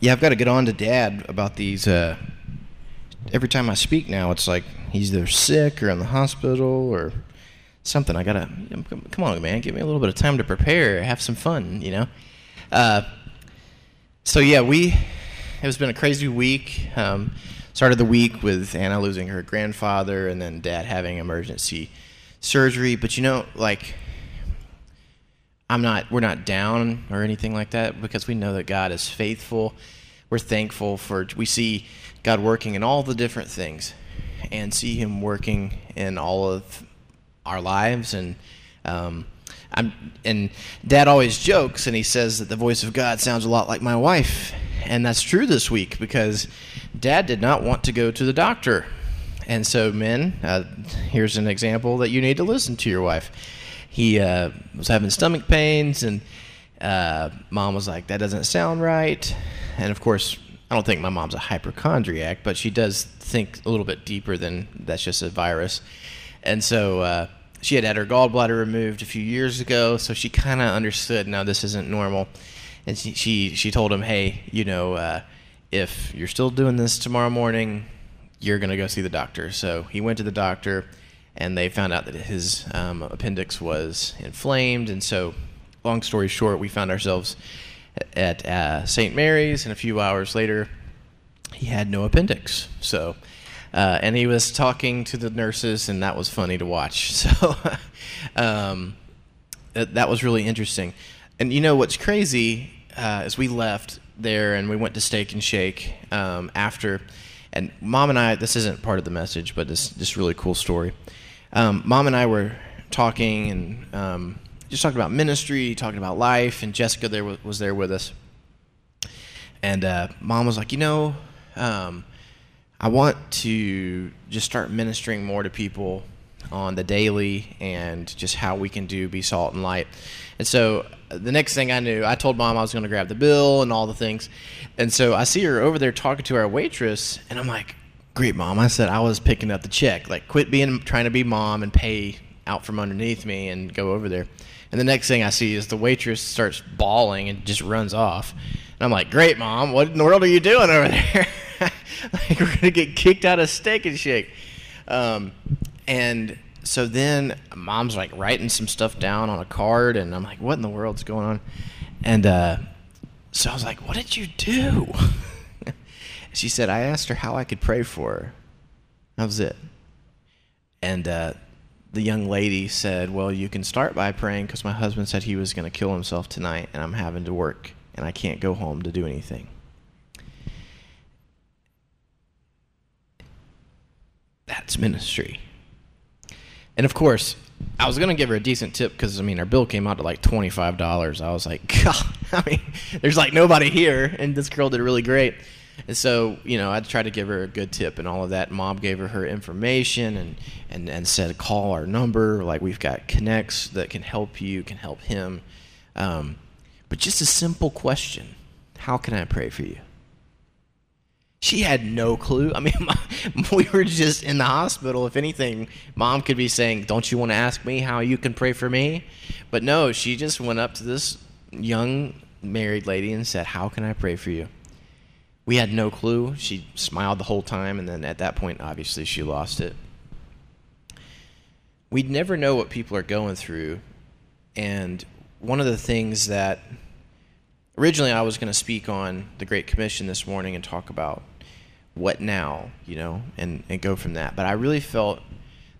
yeah, I've got to get on to Dad about these. Uh, every time I speak now, it's like he's either sick or in the hospital or something. I gotta come on, man. Give me a little bit of time to prepare. Have some fun, you know. Uh, so yeah, we. It has been a crazy week. Um, started the week with Anna losing her grandfather, and then Dad having emergency surgery. But you know, like I'm not we're not down or anything like that because we know that God is faithful. We're thankful for we see God working in all the different things and see him working in all of our lives. And um, I'm, and dad always jokes and he says that the voice of God sounds a lot like my wife. And that's true this week because dad did not want to go to the doctor. And so men uh, here's an example that you need to listen to your wife he uh, was having stomach pains, and uh, mom was like, "That doesn't sound right." And of course, I don't think my mom's a hypochondriac, but she does think a little bit deeper than that's just a virus. And so uh, she had had her gallbladder removed a few years ago, so she kind of understood. Now this isn't normal, and she she, she told him, "Hey, you know, uh, if you're still doing this tomorrow morning, you're gonna go see the doctor." So he went to the doctor and they found out that his um, appendix was inflamed. And so, long story short, we found ourselves at uh, St. Mary's, and a few hours later, he had no appendix. So, uh, and he was talking to the nurses, and that was funny to watch. So, um, that, was really interesting. And you know what's crazy? Uh, as we left there and we went to Steak and Shake um, after, and mom and I, this isn't part of the message, but this this really cool story um, mom and I were talking and um, just talking about ministry, talking about life, and Jessica there was, was there with us. And uh, mom was like, you know, um, I want to just start ministering more to people on the daily and just how we can do be salt and light. And so uh, the next thing I knew, I told mom I was going to grab the bill and all the things. And so I see her over there talking to our waitress, and I'm like, great mom. I said I was picking up the check. Like, quit being trying to be mom and pay out from underneath me and go over there. And the next thing I see is the waitress starts bawling and just runs off. And I'm like, great mom, what in the world are you doing over there? like, we're gonna get kicked out of Steak and Shake. Um, and so then mom's like writing some stuff down on a card, and I'm like, what in the world's going on? And uh, so I was like, what did you do? she said, I asked her how I could pray for her. That was it. And uh, the young lady said, Well, you can start by praying because my husband said he was going to kill himself tonight and I'm having to work and I can't go home to do anything. That's ministry. And of course, I was gonna give her a decent tip because I mean our bill came out to like twenty five dollars. I was like, God, I mean, there's like nobody here, and this girl did really great. And so, you know, I tried to give her a good tip and all of that. Mom gave her her information and, and, and said, call our number. Like, we've got connects that can help you, can help him. Um, but just a simple question How can I pray for you? She had no clue. I mean, we were just in the hospital. If anything, mom could be saying, Don't you want to ask me how you can pray for me? But no, she just went up to this young married lady and said, How can I pray for you? We had no clue. She smiled the whole time, and then at that point, obviously, she lost it. We'd never know what people are going through. And one of the things that originally I was going to speak on the Great Commission this morning and talk about what now, you know, and, and go from that. But I really felt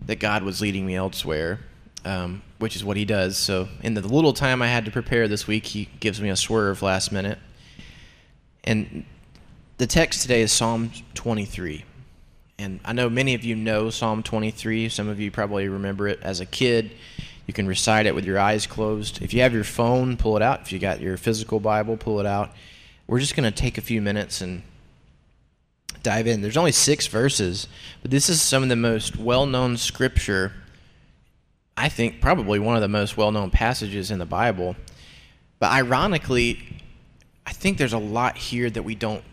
that God was leading me elsewhere, um, which is what He does. So, in the little time I had to prepare this week, He gives me a swerve last minute. And the text today is Psalm 23. And I know many of you know Psalm 23. Some of you probably remember it as a kid. You can recite it with your eyes closed. If you have your phone, pull it out. If you got your physical Bible, pull it out. We're just going to take a few minutes and dive in. There's only six verses, but this is some of the most well known scripture. I think probably one of the most well known passages in the Bible. But ironically, I think there's a lot here that we don't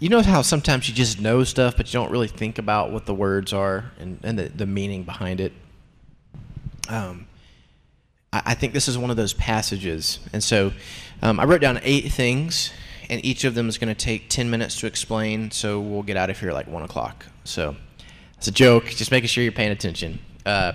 you know how sometimes you just know stuff, but you don't really think about what the words are and, and the, the meaning behind it. Um, I, I think this is one of those passages. And so um, I wrote down eight things, and each of them is going to take 10 minutes to explain, so we'll get out of here like 1 o'clock. So it's a joke, just making sure you're paying attention. Uh,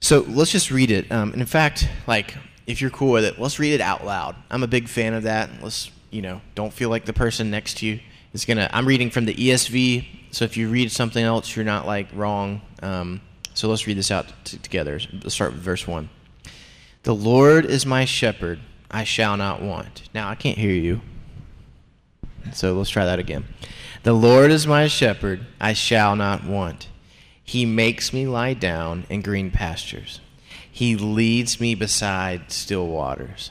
so let's just read it. Um, and in fact, like, if you're cool with it, let's read it out loud. I'm a big fan of that. Let's, you know, don't feel like the person next to you is to. I'm reading from the ESV, so if you read something else, you're not like wrong. Um, so let's read this out t- together. Let's start with verse 1. The Lord is my shepherd, I shall not want. Now, I can't hear you. So let's try that again. The Lord is my shepherd, I shall not want. He makes me lie down in green pastures. He leads me beside still waters.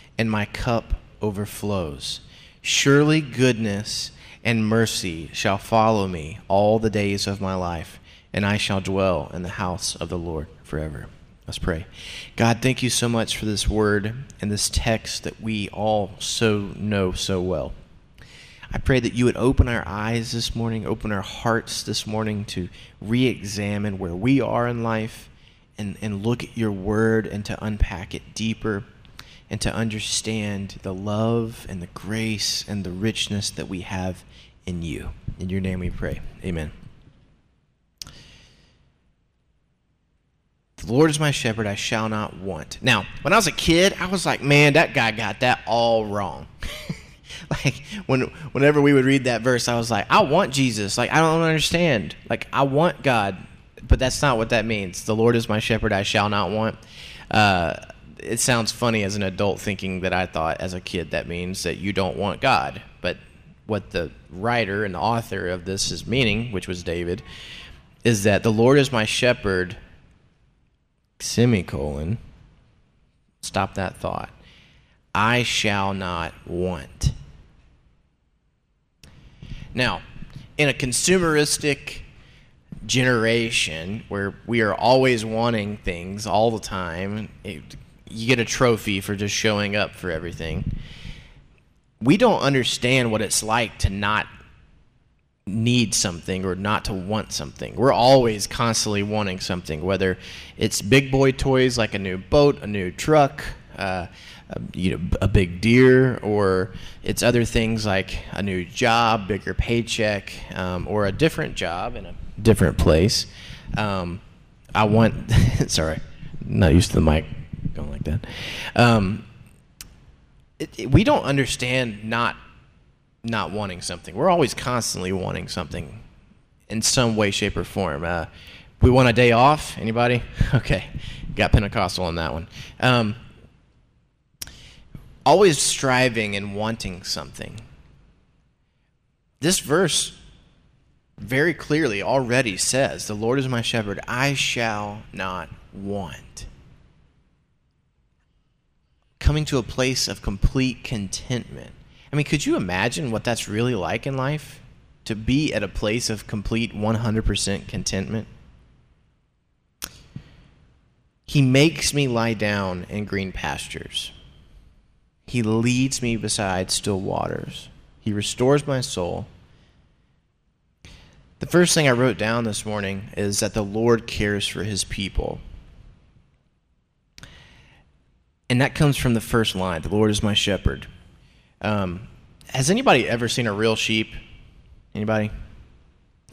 and my cup overflows. Surely goodness and mercy shall follow me all the days of my life and I shall dwell in the house of the Lord forever. Let's pray. God, thank you so much for this word and this text that we all so know so well. I pray that you would open our eyes this morning, open our hearts this morning to re examine where we are in life and, and look at your word and to unpack it deeper and to understand the love and the grace and the richness that we have in you. In your name we pray. Amen. The Lord is my shepherd, I shall not want. Now, when I was a kid, I was like, man, that guy got that all wrong. like when whenever we would read that verse, I was like, I want Jesus. Like I don't understand. Like I want God, but that's not what that means. The Lord is my shepherd, I shall not want. Uh, it sounds funny as an adult thinking that I thought as a kid that means that you don't want God. But what the writer and the author of this is meaning, which was David, is that the Lord is my shepherd semicolon, stop that thought. I shall not want. Now, in a consumeristic generation where we are always wanting things all the time, you get a trophy for just showing up for everything. We don't understand what it's like to not need something or not to want something. We're always constantly wanting something, whether it's big boy toys like a new boat, a new truck, uh, a, you know, a big deer, or it's other things like a new job, bigger paycheck, um, or a different job in a different place. Um, I want, sorry, not used to the mic going like that. Um, it, it, we don't understand not not wanting something. We're always constantly wanting something in some way, shape, or form. Uh, we want a day off. Anybody? Okay, got Pentecostal on that one. Um, always striving and wanting something. This verse very clearly already says, The Lord is my shepherd, I shall not want. Coming to a place of complete contentment. I mean, could you imagine what that's really like in life? To be at a place of complete 100% contentment? He makes me lie down in green pastures. He leads me beside still waters. He restores my soul. The first thing I wrote down this morning is that the Lord cares for his people. And that comes from the first line The Lord is my shepherd. Um, has anybody ever seen a real sheep? Anybody?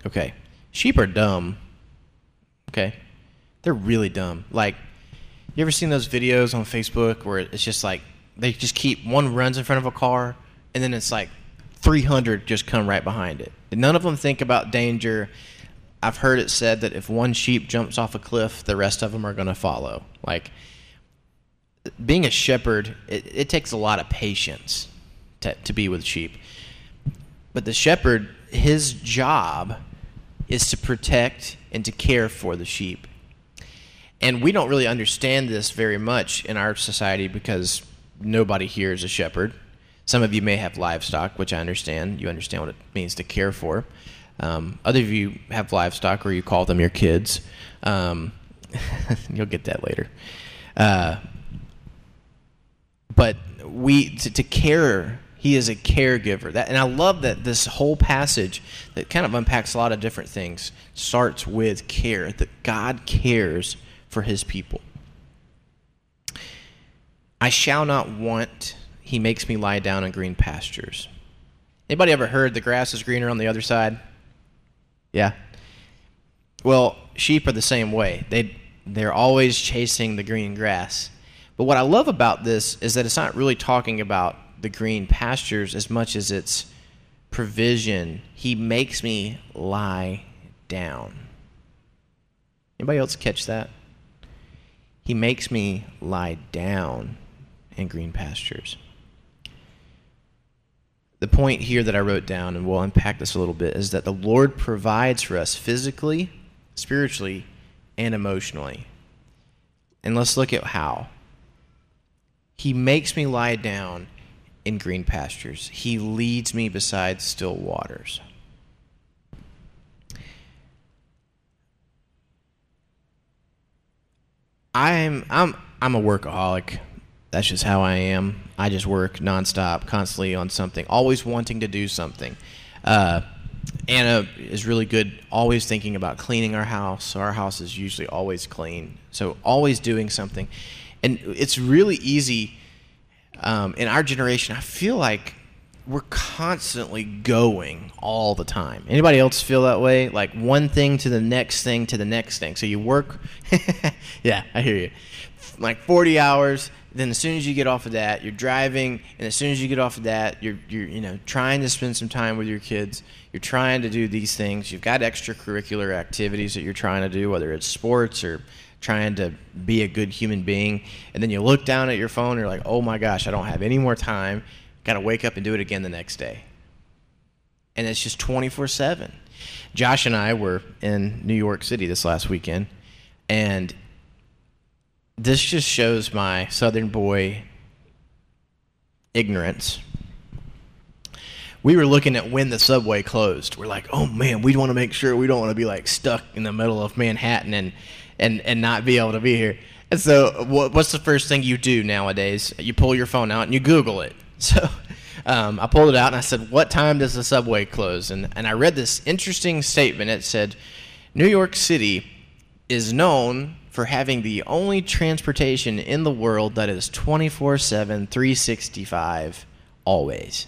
Okay. Sheep are dumb. Okay. They're really dumb. Like, you ever seen those videos on Facebook where it's just like they just keep one runs in front of a car and then it's like 300 just come right behind it. And none of them think about danger. I've heard it said that if one sheep jumps off a cliff, the rest of them are going to follow. Like, being a shepherd, it, it takes a lot of patience to, to be with sheep. But the shepherd, his job is to protect and to care for the sheep. And we don't really understand this very much in our society because nobody here is a shepherd. Some of you may have livestock, which I understand. You understand what it means to care for. Um, other of you have livestock, or you call them your kids. Um, you'll get that later. Uh, but we to, to, care, he is a caregiver. That, and I love that this whole passage that kind of unpacks a lot of different things starts with care. That God cares for His people. I shall not want he makes me lie down in green pastures. Anybody ever heard the grass is greener on the other side? Yeah. Well, sheep are the same way. They they're always chasing the green grass. But what I love about this is that it's not really talking about the green pastures as much as it's provision. He makes me lie down. Anybody else catch that? He makes me lie down in green pastures the point here that I wrote down, and we'll unpack this a little bit, is that the Lord provides for us physically, spiritually, and emotionally. And let's look at how. He makes me lie down in green pastures, He leads me beside still waters. I'm I'm I'm a workaholic that's just how I am. I just work nonstop, constantly on something, always wanting to do something. Uh, Anna is really good, always thinking about cleaning our house. So our house is usually always clean. So always doing something, and it's really easy. Um, in our generation, I feel like we're constantly going all the time. Anybody else feel that way? Like one thing to the next thing to the next thing. So you work. yeah, I hear you. Like 40 hours, then as soon as you get off of that, you're driving, and as soon as you get off of that, you're you're you know trying to spend some time with your kids. You're trying to do these things. You've got extracurricular activities that you're trying to do, whether it's sports or trying to be a good human being. And then you look down at your phone, and you're like, oh my gosh, I don't have any more time. Got to wake up and do it again the next day. And it's just 24 7. Josh and I were in New York City this last weekend, and this just shows my Southern boy ignorance. We were looking at when the subway closed. We're like, oh man, we want to make sure we don't want to be like stuck in the middle of Manhattan and and and not be able to be here. And so, what, what's the first thing you do nowadays? You pull your phone out and you Google it. So, um, I pulled it out and I said, "What time does the subway close?" And and I read this interesting statement. It said, "New York City is known for having the only transportation in the world that is 24 7, 365, always.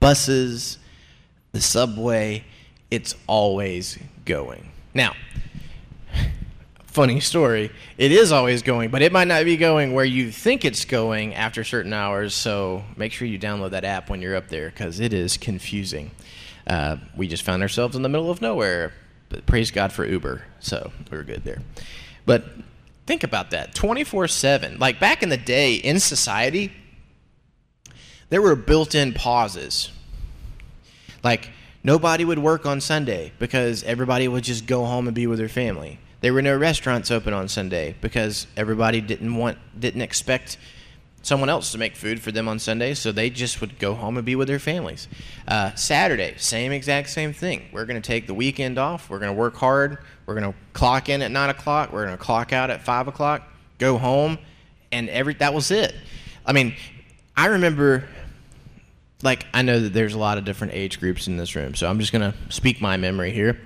Buses, the subway, it's always going. Now, funny story, it is always going, but it might not be going where you think it's going after certain hours, so make sure you download that app when you're up there because it is confusing. Uh, we just found ourselves in the middle of nowhere, but praise God for Uber, so we were good there. But think about that 24 7. Like back in the day in society, there were built in pauses. Like nobody would work on Sunday because everybody would just go home and be with their family. There were no restaurants open on Sunday because everybody didn't want didn't expect someone else to make food for them on Sunday, so they just would go home and be with their families. Uh, Saturday, same exact same thing. We're going to take the weekend off. We're going to work hard. We're going to clock in at nine o'clock. We're going to clock out at five o'clock. Go home, and every that was it. I mean, I remember. Like I know that there's a lot of different age groups in this room, so I'm just gonna speak my memory here.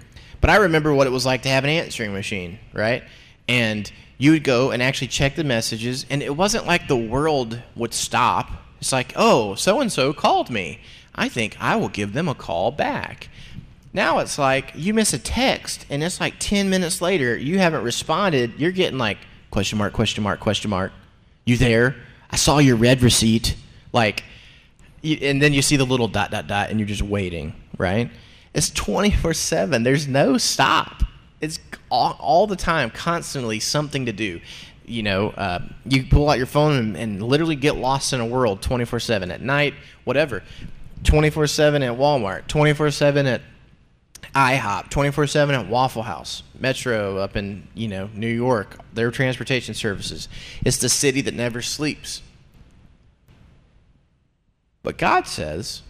But I remember what it was like to have an answering machine, right? And you would go and actually check the messages, and it wasn't like the world would stop. It's like, oh, so and so called me. I think I will give them a call back. Now it's like you miss a text, and it's like 10 minutes later, you haven't responded. You're getting like, question mark, question mark, question mark. You there? I saw your read receipt. Like, and then you see the little dot, dot, dot, and you're just waiting, right? It's 24 7. There's no stop. It's all, all the time, constantly something to do. You know, uh, you pull out your phone and, and literally get lost in a world 24 7 at night, whatever. 24 7 at Walmart, 24 7 at IHOP, 24 7 at Waffle House, Metro up in, you know, New York, their transportation services. It's the city that never sleeps. But God says,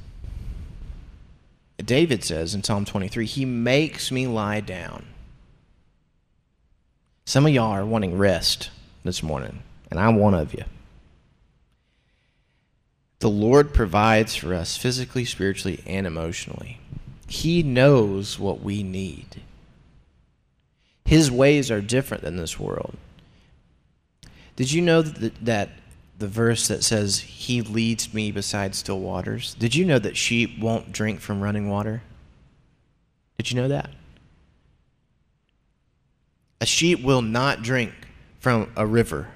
David says in Psalm 23, He makes me lie down. Some of y'all are wanting rest this morning, and I'm one of you. The Lord provides for us physically, spiritually, and emotionally. He knows what we need. His ways are different than this world. Did you know that, that the verse that says, He leads me beside still waters? Did you know that sheep won't drink from running water? Did you know that? A sheep will not drink from a river.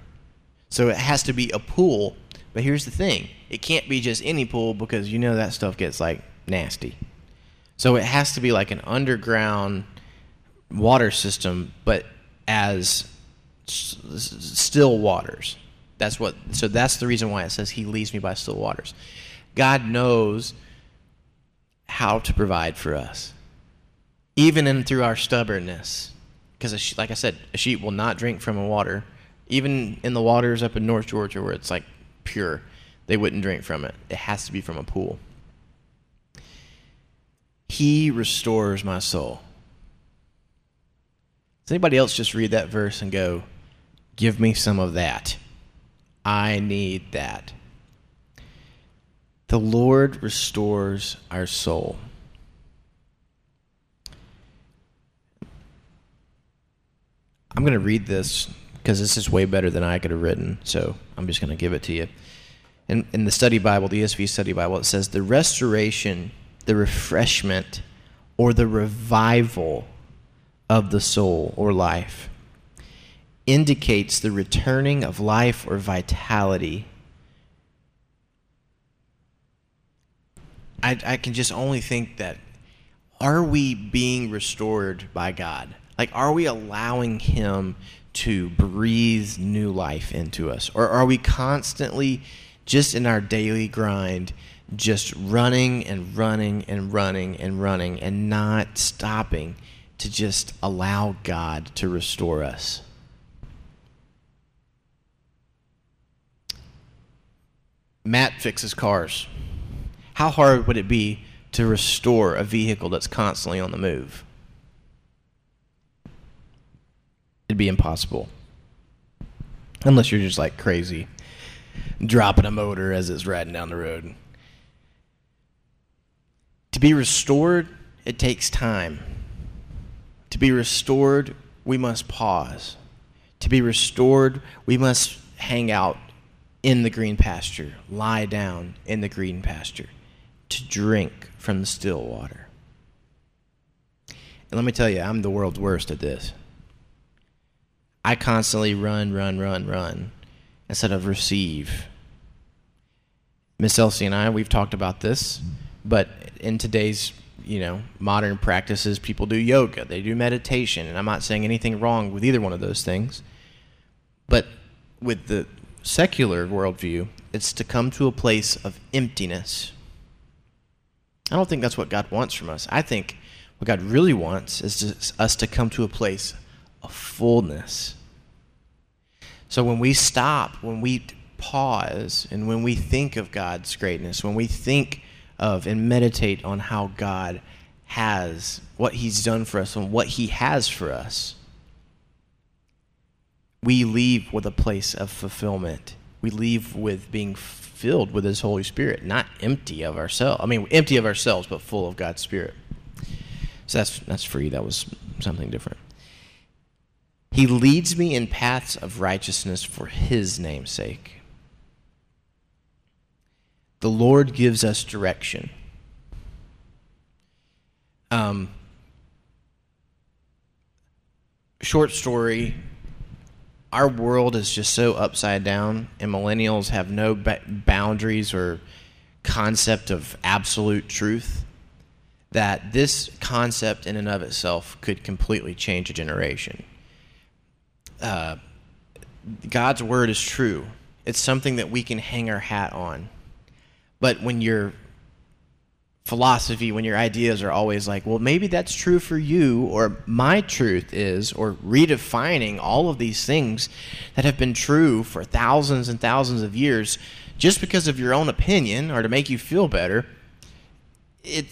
So it has to be a pool. But here's the thing it can't be just any pool because you know that stuff gets like nasty. So it has to be like an underground water system, but as s- still waters. That's what. So that's the reason why it says He leads me by still waters. God knows how to provide for us, even in through our stubbornness. Because, like I said, a sheep will not drink from a water, even in the waters up in North Georgia where it's like pure they wouldn't drink from it. It has to be from a pool. He restores my soul. Does anybody else just read that verse and go, Give me some of that? I need that. The Lord restores our soul. I'm going to read this because this is way better than I could have written, so I'm just going to give it to you in, in the study Bible, the ESV study Bible, it says the restoration, the refreshment, or the revival of the soul or life indicates the returning of life or vitality. I, I can just only think that are we being restored by God? Like, are we allowing Him to breathe new life into us? Or are we constantly just in our daily grind, just running and running and running and running and not stopping to just allow God to restore us. Matt fixes cars. How hard would it be to restore a vehicle that's constantly on the move? It'd be impossible. Unless you're just like crazy dropping a motor as it's riding down the road. To be restored, it takes time. To be restored, we must pause. To be restored, we must hang out in the green pasture, lie down in the green pasture, to drink from the still water. And let me tell you, I'm the world's worst at this. I constantly run, run, run, run instead of receive. Miss Elsie and I, we've talked about this, but in today's you know modern practices, people do yoga, they do meditation, and I'm not saying anything wrong with either one of those things. But with the secular worldview, it's to come to a place of emptiness. I don't think that's what God wants from us. I think what God really wants is to, us to come to a place of fullness so when we stop, when we pause, and when we think of God's greatness, when we think of and meditate on how God has, what He's done for us, and what He has for us, we leave with a place of fulfillment. We leave with being filled with His Holy Spirit, not empty of ourselves. I mean, empty of ourselves, but full of God's Spirit. So that's that's free. That was something different. He leads me in paths of righteousness for his name's sake. The Lord gives us direction. Um, short story our world is just so upside down, and millennials have no ba- boundaries or concept of absolute truth that this concept in and of itself could completely change a generation uh, God's word is true. It's something that we can hang our hat on. But when your philosophy, when your ideas are always like, well, maybe that's true for you, or my truth is, or redefining all of these things that have been true for thousands and thousands of years just because of your own opinion or to make you feel better, it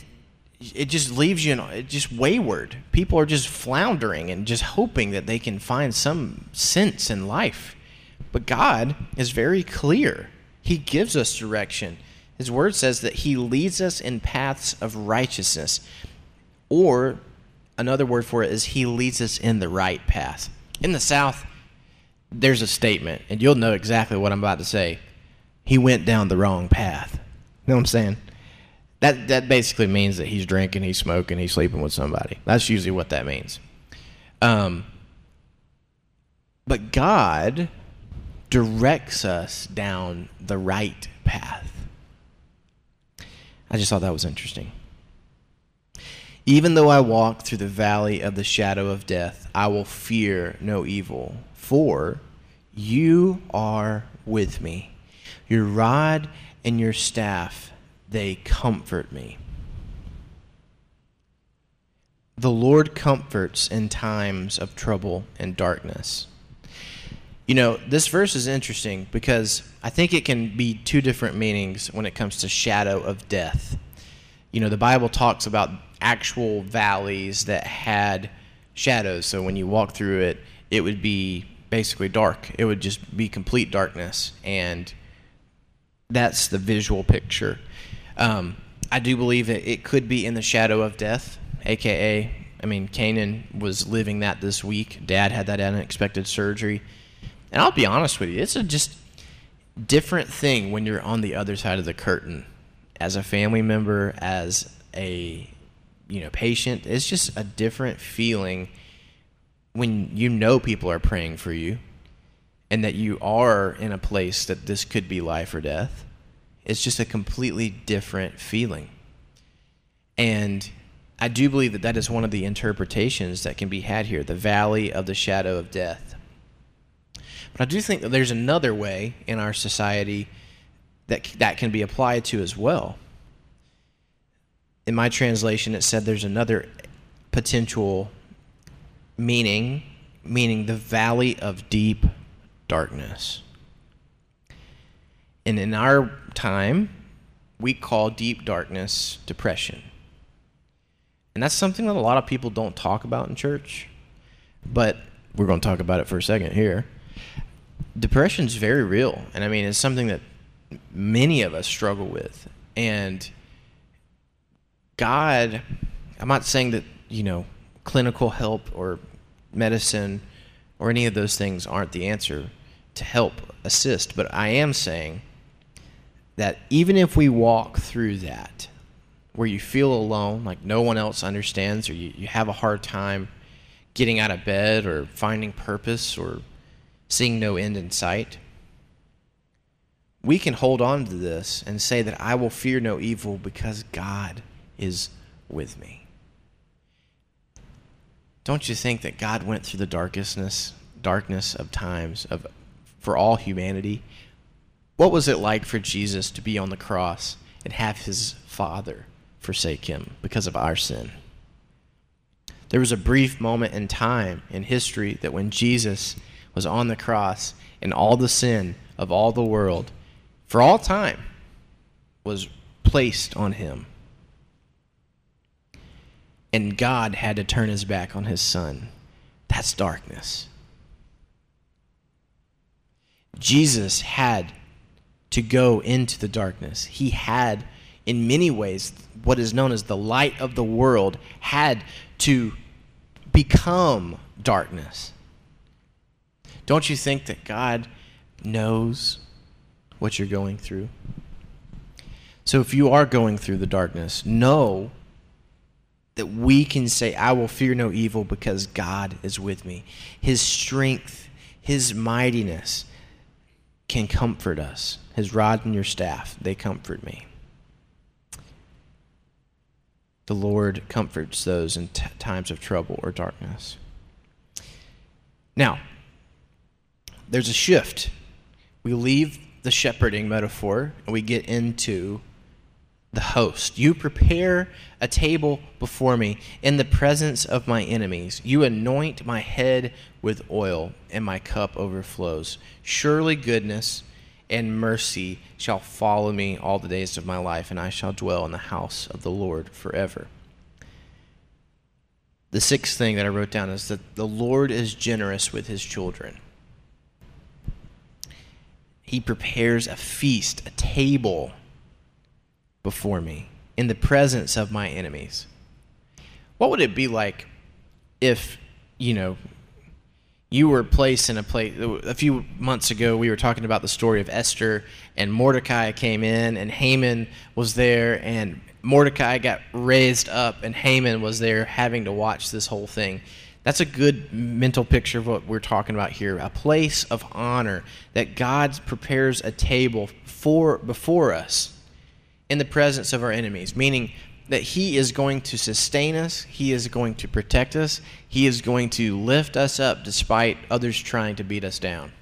it just leaves you in, it just wayward. People are just floundering and just hoping that they can find some sense in life. But God is very clear. He gives us direction. His word says that he leads us in paths of righteousness. Or another word for it is he leads us in the right path. In the South, there's a statement, and you'll know exactly what I'm about to say. He went down the wrong path. You know what I'm saying? That that basically means that he's drinking, he's smoking, he's sleeping with somebody. That's usually what that means. Um, but God directs us down the right path. I just thought that was interesting. Even though I walk through the valley of the shadow of death, I will fear no evil, for you are with me. Your rod and your staff, they comfort me. The Lord comforts in times of trouble and darkness. You know, this verse is interesting because I think it can be two different meanings when it comes to shadow of death. You know, the Bible talks about actual valleys that had shadows. So when you walk through it, it would be basically dark. It would just be complete darkness. And that's the visual picture. Um, I do believe that it could be in the shadow of death, aka, I mean, Canaan was living that this week. Dad had that unexpected surgery. And I'll be honest with you, it's a just different thing when you're on the other side of the curtain as a family member, as a you know patient. It's just a different feeling when you know people are praying for you and that you are in a place that this could be life or death. It's just a completely different feeling. And i do believe that that is one of the interpretations that can be had here the valley of the shadow of death but i do think that there's another way in our society that that can be applied to as well in my translation, it said there's another potential meaning, meaning the valley of deep darkness. And in our time, we call deep darkness depression. And that's something that a lot of people don't talk about in church, but we're going to talk about it for a second here. Depression is very real. And I mean, it's something that many of us struggle with. And God, I'm not saying that, you know, clinical help or medicine or any of those things aren't the answer to help assist, but I am saying that even if we walk through that, where you feel alone, like no one else understands, or you, you have a hard time getting out of bed or finding purpose or seeing no end in sight, we can hold on to this and say that I will fear no evil because God is with me. Don't you think that God went through the darkness, darkness of times of for all humanity? What was it like for Jesus to be on the cross and have his Father forsake him because of our sin? There was a brief moment in time in history that when Jesus was on the cross and all the sin of all the world for all time was placed on him and God had to turn his back on his son. That's darkness. Jesus had to go into the darkness. He had, in many ways, what is known as the light of the world, had to become darkness. Don't you think that God knows what you're going through? So if you are going through the darkness, know that we can say, I will fear no evil because God is with me. His strength, His mightiness can comfort us. His rod and your staff, they comfort me. The Lord comforts those in t- times of trouble or darkness. Now, there's a shift. We leave the shepherding metaphor and we get into the host. You prepare a table before me in the presence of my enemies. You anoint my head with oil, and my cup overflows. Surely goodness and mercy shall follow me all the days of my life, and I shall dwell in the house of the Lord forever. The sixth thing that I wrote down is that the Lord is generous with his children. He prepares a feast, a table before me in the presence of my enemies. What would it be like if, you know, you were placed in a place a few months ago we were talking about the story of Esther and Mordecai came in and Haman was there and Mordecai got raised up and Haman was there having to watch this whole thing. That's a good mental picture of what we're talking about here. A place of honor that God prepares a table for before us in the presence of our enemies, meaning that He is going to sustain us, He is going to protect us, He is going to lift us up despite others trying to beat us down.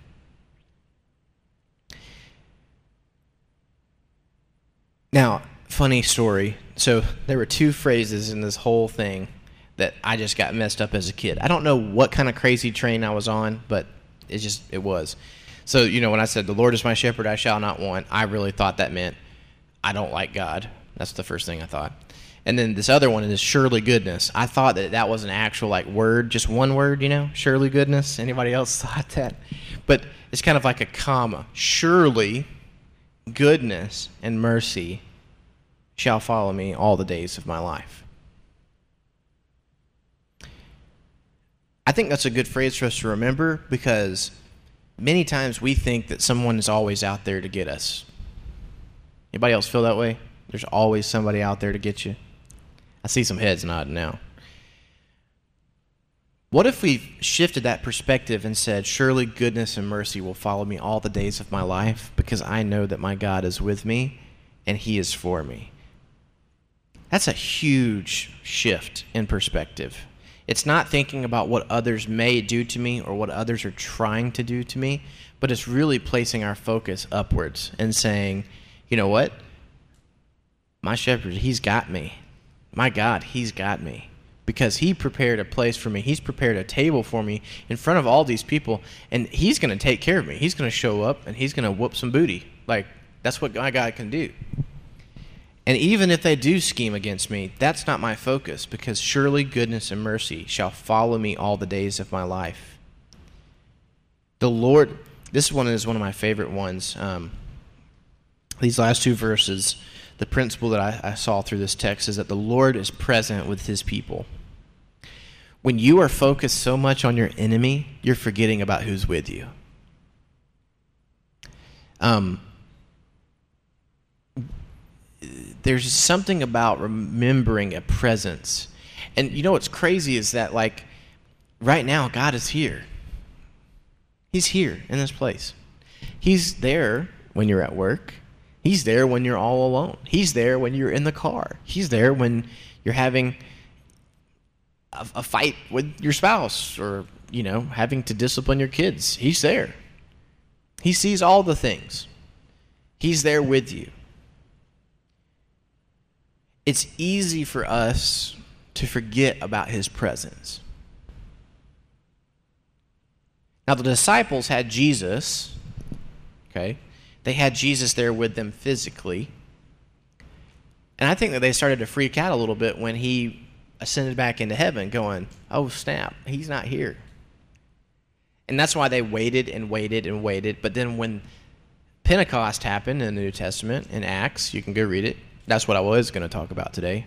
Now, funny story. So, there were two phrases in this whole thing that I just got messed up as a kid. I don't know what kind of crazy train I was on, but it just, it was. So, you know, when I said, The Lord is my shepherd, I shall not want, I really thought that meant I don't like God. That's the first thing I thought. And then this other one is surely goodness. I thought that that was an actual like word, just one word, you know, surely goodness. Anybody else thought that? But it's kind of like a comma. Surely goodness and mercy shall follow me all the days of my life. I think that's a good phrase for us to remember because many times we think that someone is always out there to get us. Anybody else feel that way? There's always somebody out there to get you. I see some heads nodding now. What if we shifted that perspective and said, Surely goodness and mercy will follow me all the days of my life because I know that my God is with me and he is for me? That's a huge shift in perspective. It's not thinking about what others may do to me or what others are trying to do to me, but it's really placing our focus upwards and saying, you know what? My shepherd, he's got me my God, He's got me because He prepared a place for me. He's prepared a table for me in front of all these people, and He's going to take care of me. He's going to show up and He's going to whoop some booty. Like, that's what my God can do. And even if they do scheme against me, that's not my focus because surely goodness and mercy shall follow me all the days of my life. The Lord, this one is one of my favorite ones. Um, these last two verses the principle that I, I saw through this text is that the Lord is present with his people. When you are focused so much on your enemy, you're forgetting about who's with you. Um, there's something about remembering a presence. And you know what's crazy is that, like, right now, God is here. He's here in this place. He's there when you're at work. He's there when you're all alone. He's there when you're in the car. He's there when you're having a, a, fight with your spouse or, you know, having to discipline your kids. He's there. He sees all the things. He's there with you. It's easy for us to forget about his presence. Now, the disciples had Jesus, okay? They had Jesus there with them physically. And I think that they started to freak out a little bit when he ascended back into heaven, going, oh, snap, he's not here. And that's why they waited and waited and waited. But then when Pentecost happened in the New Testament, in Acts, you can go read it. That's what I was going to talk about today.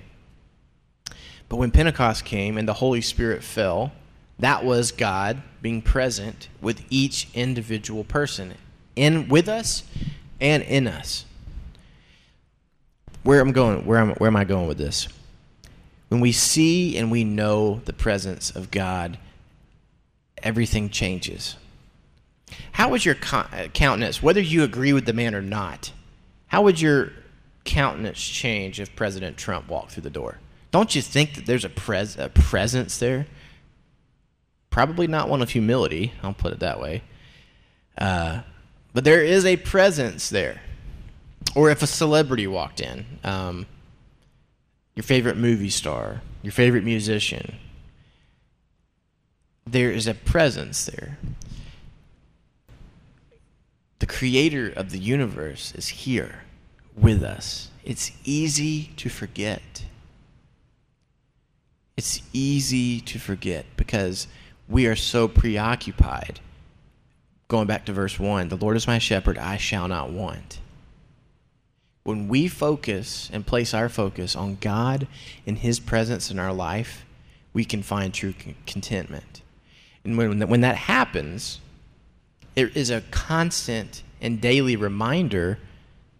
But when Pentecost came and the Holy Spirit fell, that was God being present with each individual person in with us and in us. Where I'm going, where am where am I going with this? When we see and we know the presence of God, everything changes. How would your countenance, whether you agree with the man or not, how would your countenance change if President Trump walked through the door? Don't you think that there's a, pres- a presence there? Probably not one of humility, I'll put it that way. Uh, but there is a presence there. Or if a celebrity walked in, um, your favorite movie star, your favorite musician, there is a presence there. The The creator of the universe is here with us. It's easy to forget. It's easy to forget because we are so preoccupied. Going back to verse 1 The Lord is my shepherd, I shall not want. When we focus and place our focus on God and His presence in our life, we can find true contentment. And when, when that happens, there is a constant and daily reminder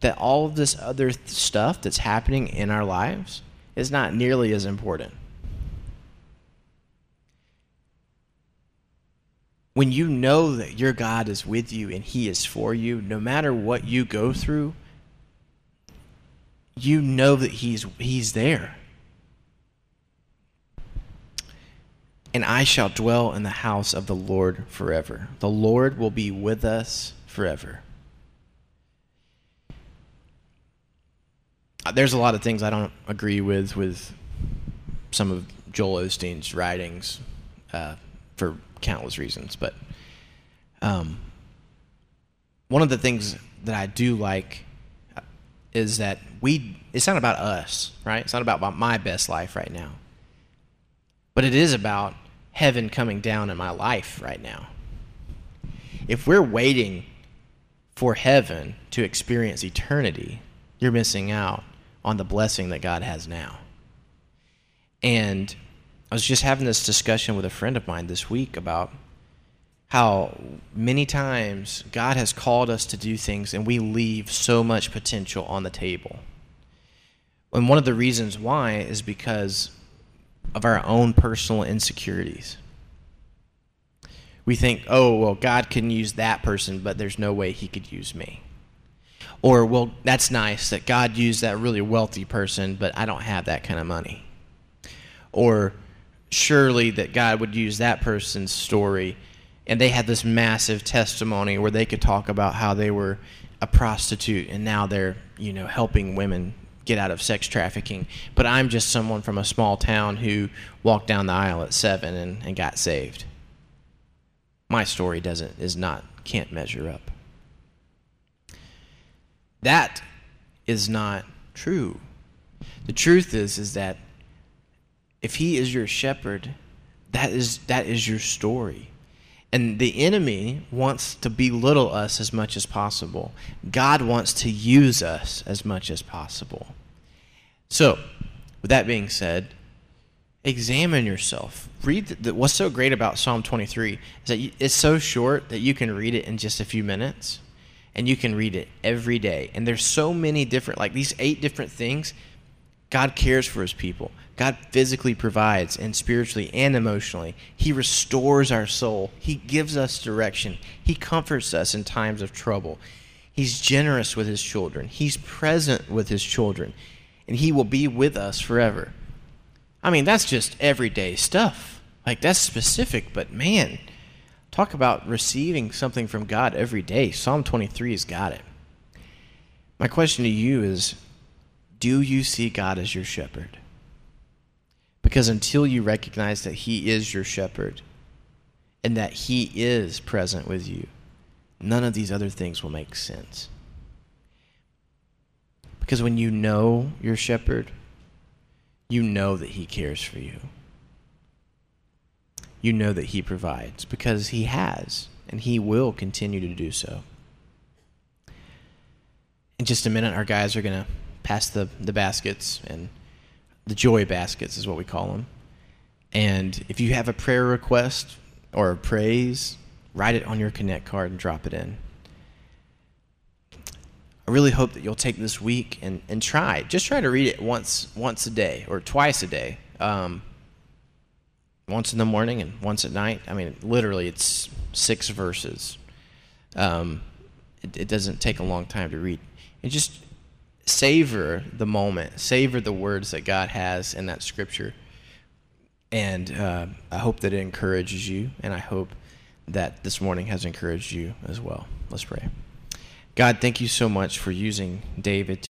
that all of this other th- stuff that's happening in our lives is not nearly as important. When you know that your God is with you and He is for you, no matter what you go through, you know that He's He's there. and I shall dwell in the house of the Lord forever. The Lord will be with us forever. Uh, there's a lot of things I don't agree with with some of Joel Osteen's writings uh, for countless reasons, but um, one of the things that I do like uh, is that we. It's not about us, right? It's not about my best life right now, but it is about heaven coming down in my life right now. If we're waiting for heaven to experience eternity, you're missing out on the blessing that God has now. And I was just having this discussion with a friend of mine this week about how many times God has called us to do things and we leave so much potential on the table. And one of the reasons why is because of our own personal insecurities. We think, oh, well, God can use that person, but there's no way he could use me. Or, well, that's nice that God used that really wealthy person, but I don't have that kind of money. Or, surely that God would use that person's story and they had this massive testimony where they could talk about how they were a prostitute and now they're, you know, helping women get out of sex trafficking. But I'm just someone from a small town who walked down the aisle at seven and, and got saved. My story doesn't is not can't measure up. That is not true. The truth is is that if he is your shepherd, that is that is your story. And the enemy wants to belittle us as much as possible. God wants to use us as much as possible. So, with that being said, examine yourself. Read the, what's so great about Psalm 23 is that it's so short that you can read it in just a few minutes and you can read it every day. And there's so many different like these eight different things. God cares for his people. God physically provides and spiritually and emotionally. He restores our soul. He gives us direction. He comforts us in times of trouble. He's generous with his children. He's present with his children. And he will be with us forever. I mean, that's just everyday stuff. Like, that's specific, but man, talk about receiving something from God every day. Psalm 23 has got it. My question to you is do you see God as your shepherd? Because until you recognize that He is your shepherd and that He is present with you, none of these other things will make sense. Because when you know your shepherd, you know that He cares for you. You know that He provides because He has, and He will continue to do so. In just a minute, our guys are going to pass the, the baskets and the joy baskets is what we call them. And if you have a prayer request or a praise, write it on your Connect card and drop it in. I really hope that you'll take this week and, and try. Just try to read it once once a day or twice a day. Um, once in the morning and once at night. I mean, literally, it's six verses. Um, it, it doesn't take a long time to read. And just savor the moment, savor the words that God has in that scripture. And uh, I hope that it encourages you, and I hope that this morning has encouraged you as well. Let's pray. God, thank you so much for using David